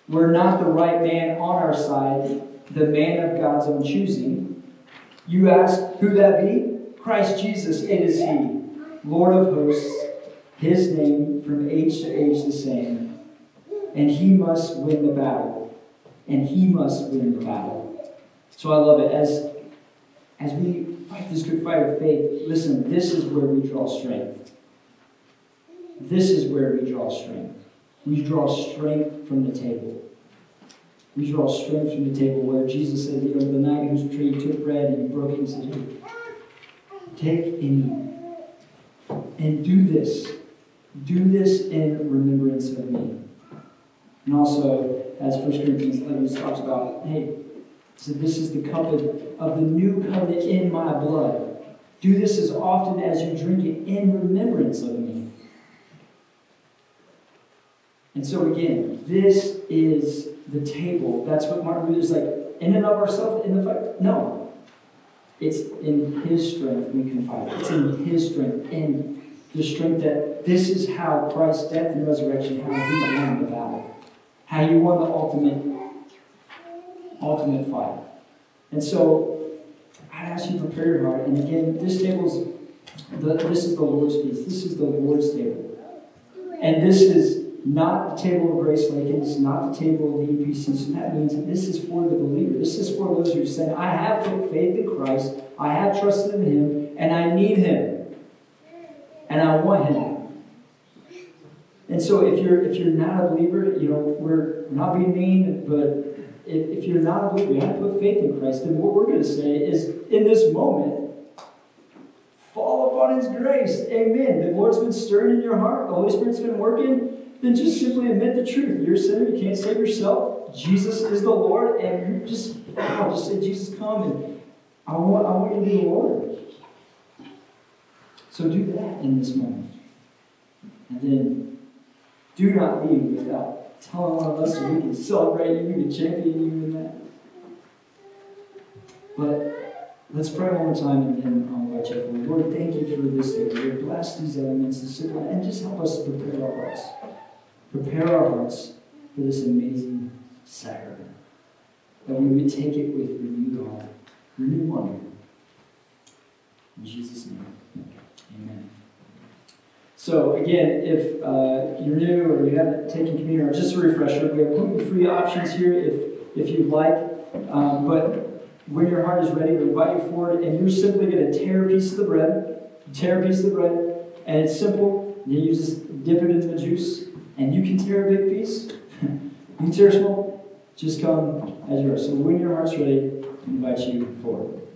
Were not the right man on our side, the man of God's own choosing. You ask, who that be? Christ Jesus, it is He, Lord of hosts, His name from age to age the same. And He must win the battle, and He must win the battle. So I love it. As, as we fight this good fight of faith, listen, this is where we draw strength. This is where we draw strength. We draw strength from the table. We draw strength from the table where Jesus said, you know, the night he was betrayed, he took bread and he broke it and said, take and eat. And do this. Do this in remembrance of me. And also, as 1 Corinthians 11 talks about, hey, so this is the cup of, of the new covenant in my blood. Do this as often as you drink it in remembrance of me. And so again, this is the table. That's what Martin Luther's like, in and of ourselves in the fight. No. It's in his strength we confide. It's in his strength, in the strength that this is how Christ's death and resurrection, how he won the battle. How he won the ultimate, ultimate fight. And so I'd ask you prepare your heart. And again, this table's the, this is the Lord's feast. This is the Lord's table. And this is not the table of Grace Lake, it's not the table of the EPC. So that means that this is for the believer. This is for those who said, I have put faith in Christ, I have trusted in Him, and I need Him. And I want Him. And so if you're if you're not a believer, you know, we're not being mean, but if, if you're not a believer, you have to put faith in Christ, then what we're going to say is in this moment, fall upon his grace. Amen. The Lord's been stirring in your heart, the Holy Spirit's been working, then just simply admit the truth. You're a sinner, you can't save yourself. Jesus is the Lord, and you just wow, just say, Jesus, come and I want I want you to be the Lord. So do that in this moment. And then do not leave without telling one of us so we can celebrate you, we can champion you in that. But let's pray one more time and then I'll you up. Lord, thank you for this day. Lord, bless these elements, this and just help us to prepare our hearts. Prepare our hearts for this amazing sacrament. That we would take it with renewed heart, renewed wonder. In Jesus' name, amen. So again, if uh, you're new or you haven't taken communion, or just a refresher, we have gluten-free options here if, if you'd like. Um, but when your heart is ready, we invite you forward, and you're simply going to tear a piece of the bread. Tear a piece of the bread, and it's simple. You just dip it in the juice, and you can tear a big piece. (laughs) you can tear small. Just come as you are. So when your heart's ready, we invite you forward.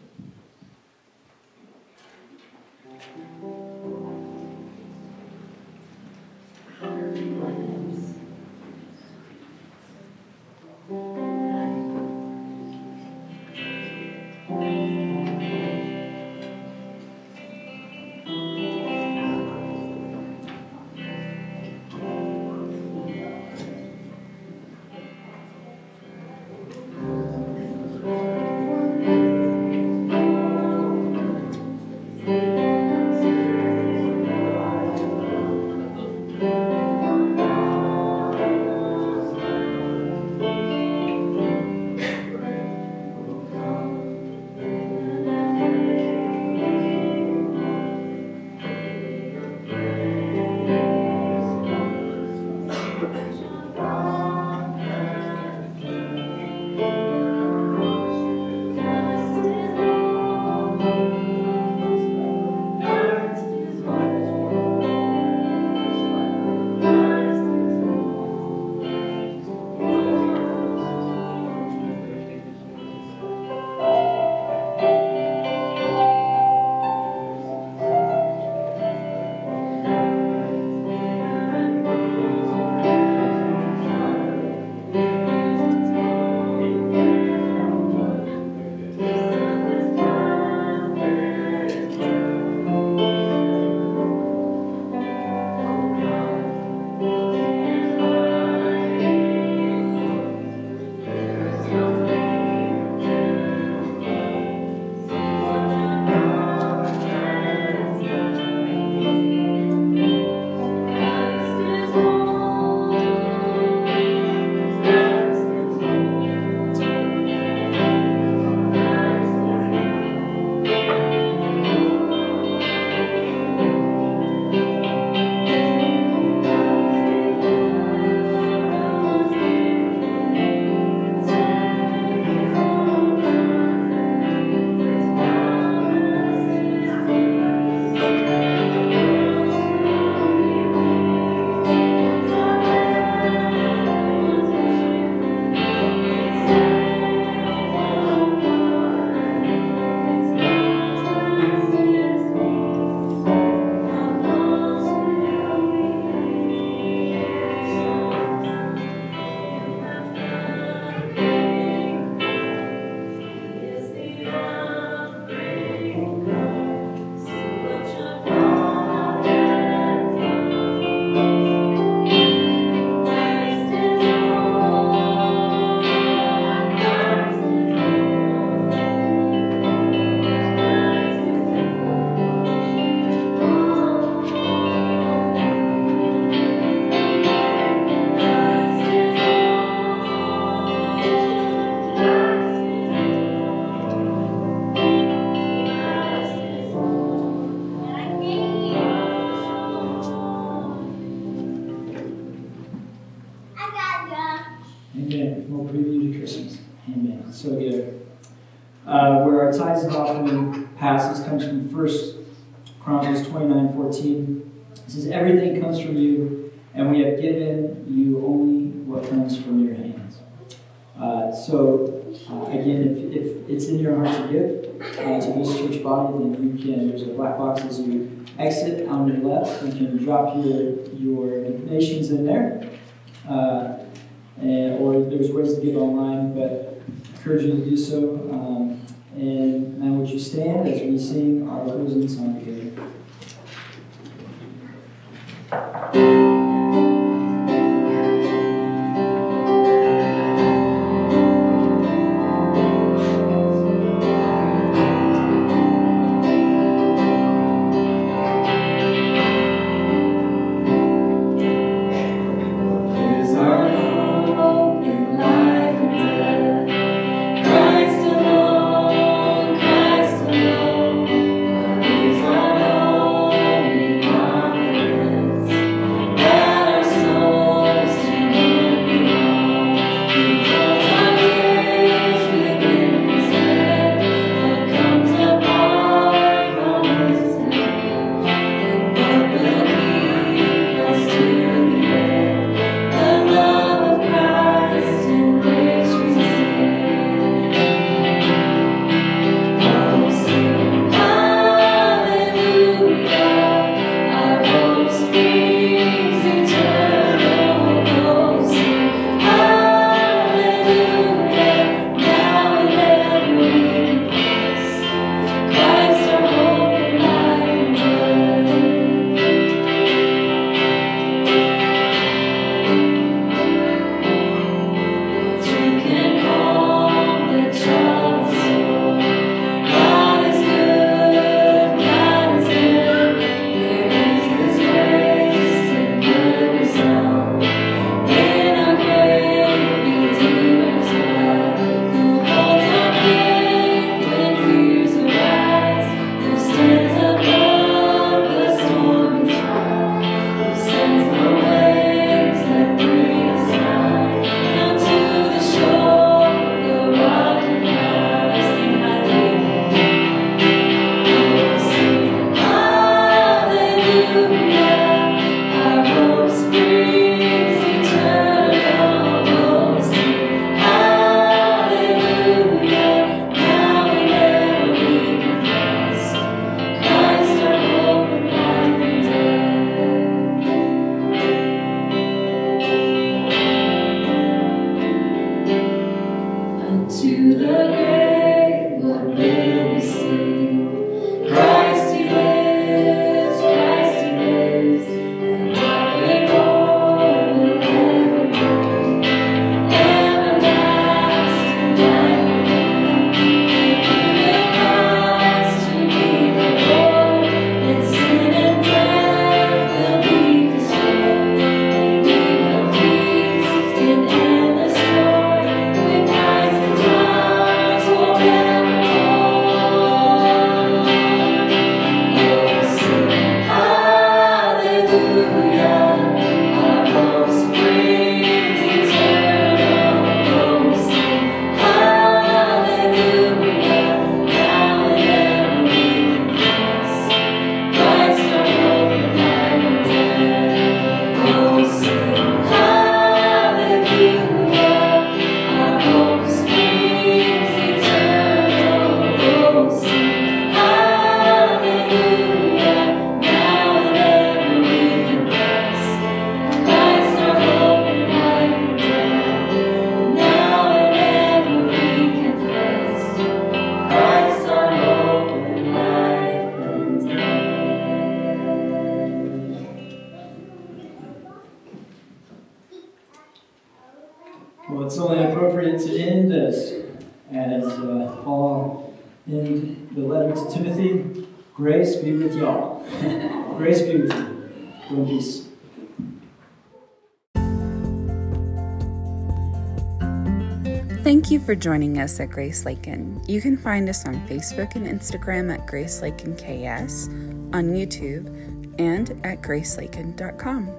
comes from your hands. Uh, so, uh, again, if, if it's in your heart to give uh, to this church body, then you can, there's a black box as you exit on your left. You can drop your, your donations in there. Uh, and, or there's ways to give online, but I encourage you to do so. Um, and now would you stand as we sing our closing song together? joining us at Grace Lakin. You can find us on Facebook and Instagram at Grace Lakin KS, on YouTube, and at GraceLakin.com.